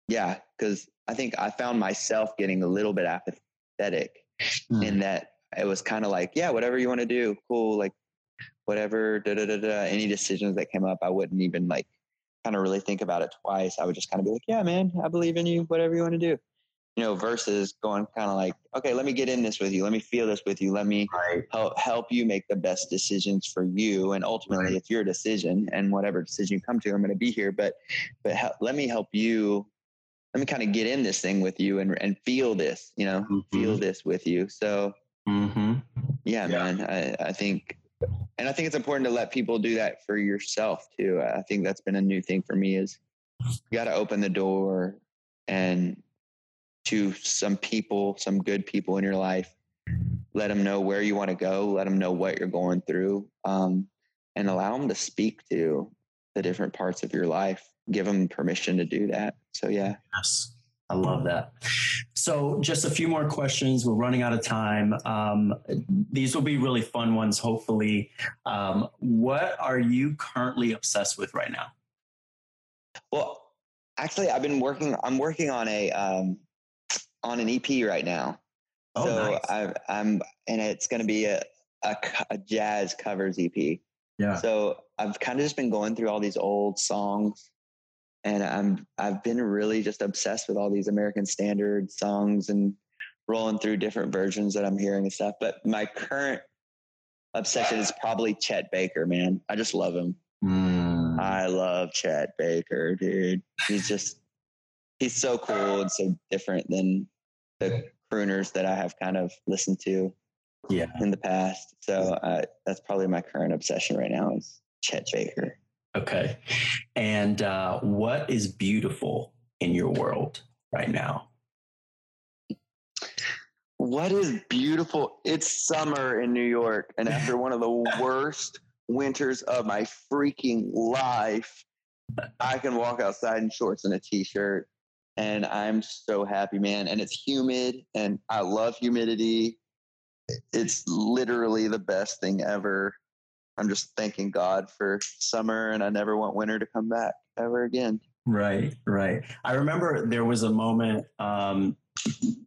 yeah, because I think I found myself getting a little bit apathetic mm. in that it was kind of like, yeah, whatever you want to do, cool, like whatever, da da da da. Any decisions that came up, I wouldn't even like kind of really think about it twice. I would just kind of be like, yeah, man, I believe in you, whatever you want to do. You know, versus going kind of like, okay, let me get in this with you. Let me feel this with you. Let me right. help, help you make the best decisions for you. And ultimately, right. it's your decision and whatever decision you come to, I'm going to be here. But, but help, let me help you. Let me kind of get in this thing with you and, and feel this, you know, mm-hmm. feel this with you. So, mm-hmm. yeah, yeah, man, I, I think and I think it's important to let people do that for yourself too. I think that's been a new thing for me is you got to open the door and to some people, some good people in your life let them know where you want to go, let them know what you're going through, um, and allow them to speak to the different parts of your life. Give them permission to do that. So, yeah. Yes. I love that. So, just a few more questions. We're running out of time. Um, these will be really fun ones, hopefully. Um, what are you currently obsessed with right now? Well, actually, I've been working. I'm working on a um, on an EP right now. Oh, so nice. I, I'm, and it's going to be a, a, a jazz covers EP. Yeah. So I've kind of just been going through all these old songs and I'm I've been really just obsessed with all these American standard songs and rolling through different versions that I'm hearing and stuff. But my current obsession is probably Chet Baker, man. I just love him. Mm. I love Chet Baker, dude. He's just he's so cool and so different than the crooners that I have kind of listened to yeah in the past. So uh, that's probably my current obsession right now is Chet Baker. Okay. And uh, what is beautiful in your world right now? What is beautiful? It's summer in New York. And after one of the worst winters of my freaking life, I can walk outside in shorts and a t shirt. And I'm so happy, man. And it's humid, and I love humidity. It's literally the best thing ever. I'm just thanking God for summer and I never want winter to come back ever again. Right, right. I remember there was a moment, um,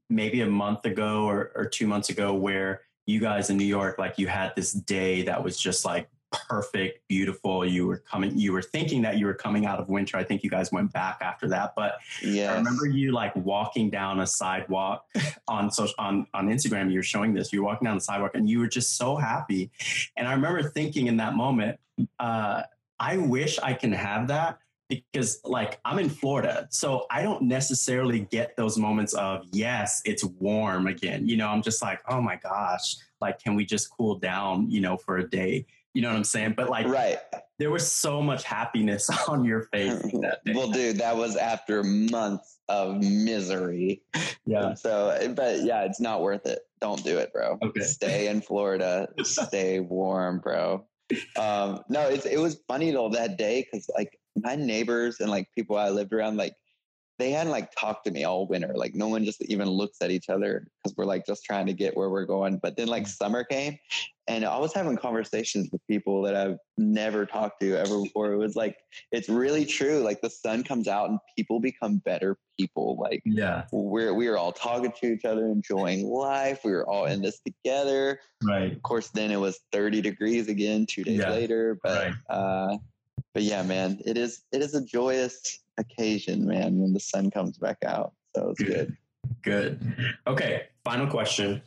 maybe a month ago or, or two months ago, where you guys in New York, like you had this day that was just like perfect, beautiful. You were coming, you were thinking that you were coming out of winter. I think you guys went back after that, but yeah, I remember you like walking down a sidewalk on social on on Instagram. You were showing this. You were walking down the sidewalk, and you were just so happy. And I remember thinking in that moment, uh, I wish I can have that because like I'm in Florida, so I don't necessarily get those moments of yes, it's warm again. You know, I'm just like, oh my gosh, like can we just cool down, you know, for a day? You know what I'm saying? But like, right. There was so much happiness on your face that day. Well, dude, that was after months of misery. Yeah. So, but yeah, it's not worth it. Don't do it, bro. Okay. Stay in Florida. stay warm, bro. Um, no, it's, it was funny though that day because like my neighbors and like people I lived around, like they hadn't like talked to me all winter. Like no one just even looks at each other because we're like just trying to get where we're going. But then like mm. summer came and I was having conversations with people that I've never talked to ever before. It was like it's really true. Like the sun comes out and people become better people. Like yeah, we're we were all talking to each other, enjoying life. We were all in this together. Right. Of course, then it was 30 degrees again two days yeah. later. But right. uh but yeah, man, it is it is a joyous occasion, man, when the sun comes back out. So it's good. Good. Okay. Final question.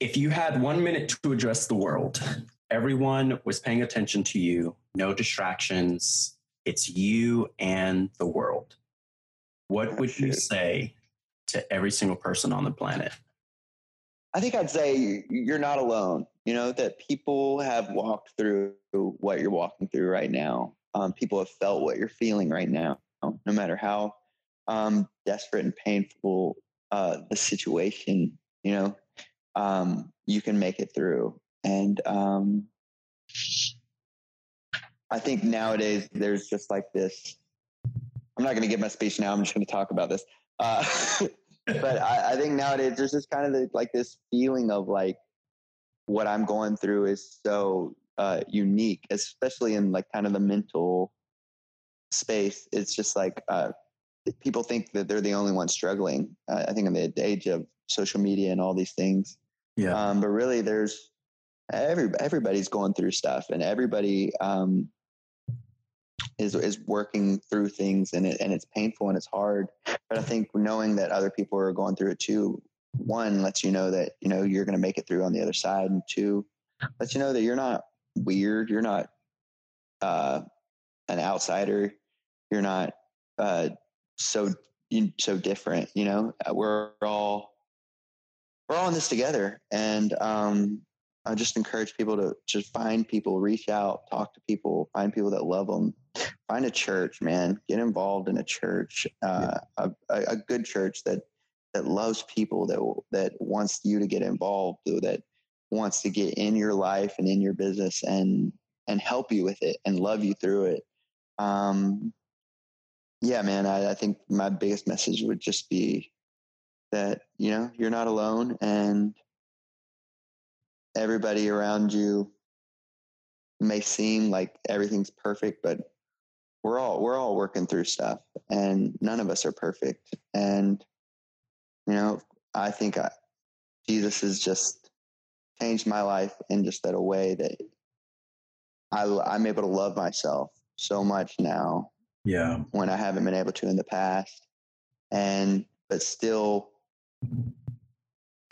If you had one minute to address the world, everyone was paying attention to you, no distractions. It's you and the world. What would you say to every single person on the planet? I think I'd say you're not alone. You know, that people have walked through what you're walking through right now. Um, people have felt what you're feeling right now, no matter how um, desperate and painful uh, the situation, you know, um, you can make it through. And um, I think nowadays there's just like this. I'm not going to give my speech now. I'm just going to talk about this. Uh, but I, I, think nowadays there's just kind of the, like this feeling of like what I'm going through is so uh, unique, especially in like kind of the mental space. It's just like uh, people think that they're the only ones struggling. Uh, I think in the age of social media and all these things. Yeah. Um, but really, there's every everybody's going through stuff, and everybody um, is is working through things, and it and it's painful and it's hard. But I think knowing that other people are going through it too, one lets you know that you know you're going to make it through on the other side, and two lets you know that you're not weird, you're not uh, an outsider, you're not uh, so so different. You know, uh, we're all we're all in this together. And um, I just encourage people to just find people, reach out, talk to people, find people that love them, find a church, man, get involved in a church, uh, a, a, good church that that loves people that that wants you to get involved that wants to get in your life and in your business and and help you with it and love you through it. Um yeah man I, I think my biggest message would just be that you know you're not alone and everybody around you may seem like everything's perfect but we're all we're all working through stuff and none of us are perfect. And you know i think I, jesus has just changed my life in just that a way that I, i'm able to love myself so much now yeah when i haven't been able to in the past and but still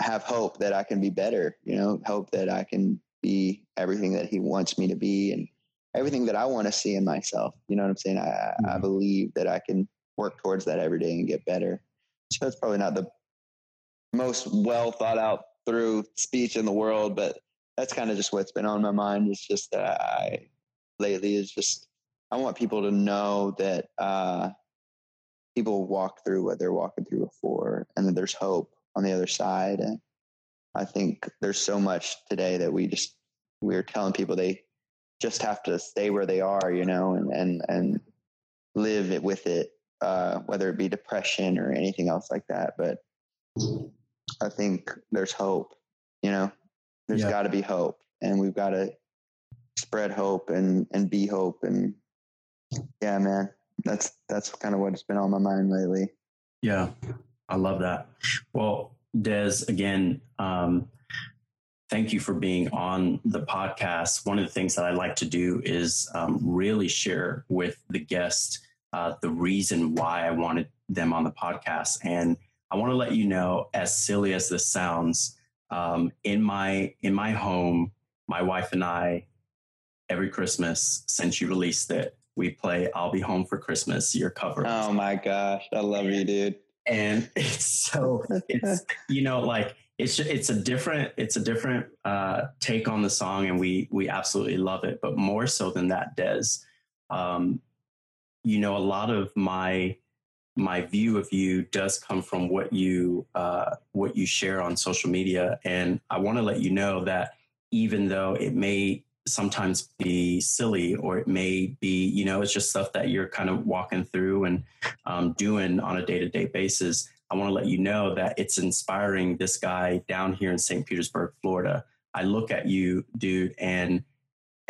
have hope that i can be better you know hope that i can be everything that he wants me to be and everything that I want to see in myself. You know what I'm saying? I, mm-hmm. I believe that I can work towards that every day and get better. So that's probably not the most well thought out through speech in the world, but that's kind of just what's been on my mind. It's just that I lately is just I want people to know that uh, people walk through what they're walking through before, and that there's hope on the other side. And I think there's so much today that we just we're telling people they just have to stay where they are, you know, and and and live it with it, uh, whether it be depression or anything else like that. But I think there's hope, you know. There's yeah. got to be hope, and we've got to spread hope and and be hope. And yeah, man, that's that's kind of what's been on my mind lately. Yeah, I love that. Well, Dez, again, um, thank you for being on the podcast. One of the things that I like to do is um, really share with the guest uh, the reason why I wanted them on the podcast. And I want to let you know, as silly as this sounds, um, in my in my home, my wife and I, every Christmas since you released it, we play "I'll Be Home for Christmas." Your cover. Oh my gosh, I love you, dude. And it's so it's you know like it's it's a different it's a different uh, take on the song, and we we absolutely love it. But more so than that, Dez, um, you know, a lot of my my view of you does come from what you uh, what you share on social media, and I want to let you know that even though it may sometimes be silly or it may be you know it's just stuff that you're kind of walking through and um, doing on a day-to-day basis I want to let you know that it's inspiring this guy down here in St. Petersburg, Florida. I look at you, dude, and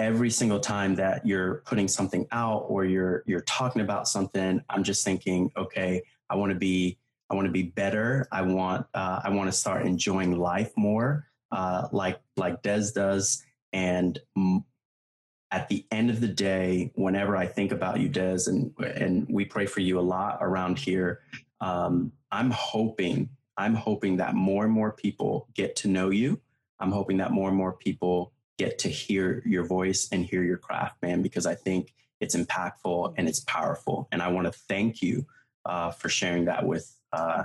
every single time that you're putting something out or you're you're talking about something, I'm just thinking, okay, I want to be I want to be better. I want uh, I want to start enjoying life more, uh, like like Dez does. And at the end of the day, whenever I think about you, Dez, and and we pray for you a lot around here, um, I'm hoping, I'm hoping that more and more people get to know you. I'm hoping that more and more people get to hear your voice and hear your craft, man, because I think it's impactful and it's powerful. And I want to thank you uh, for sharing that with uh,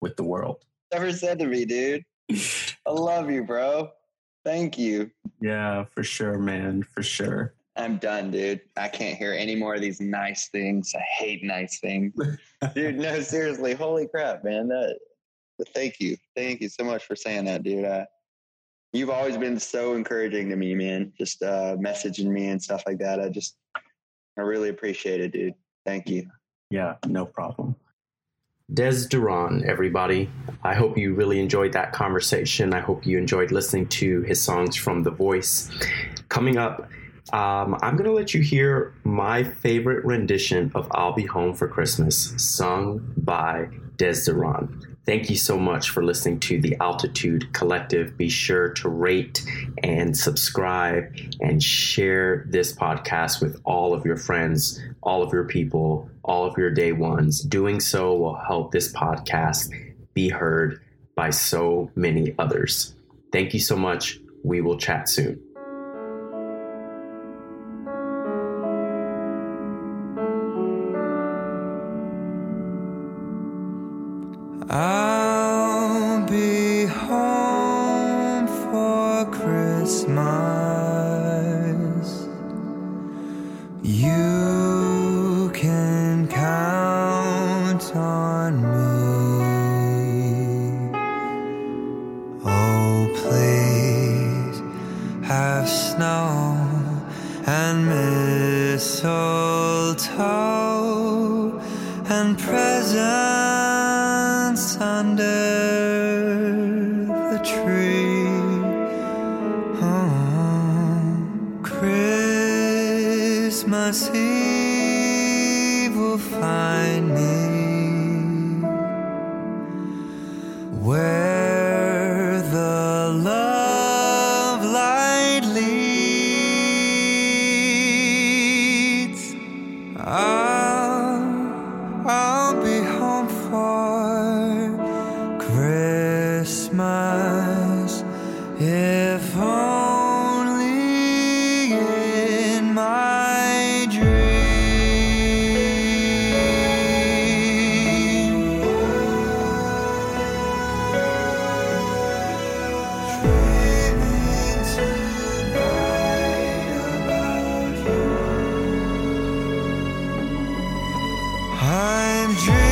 with the world. Never said to me, dude. I love you, bro. Thank you. Yeah, for sure, man. For sure. I'm done, dude. I can't hear any more of these nice things. I hate nice things. dude, no, seriously. Holy crap, man. That thank you. Thank you so much for saying that, dude. Uh, you've always been so encouraging to me, man. Just uh, messaging me and stuff like that. I just I really appreciate it, dude. Thank you. Yeah, no problem. Dez Duron, everybody. I hope you really enjoyed that conversation. I hope you enjoyed listening to his songs from The Voice. Coming up, um, I'm going to let you hear my favorite rendition of I'll Be Home for Christmas, sung by Dez Duron. Thank you so much for listening to the Altitude Collective. Be sure to rate and subscribe and share this podcast with all of your friends, all of your people, all of your day ones. Doing so will help this podcast be heard by so many others. Thank you so much. We will chat soon. I'm dreaming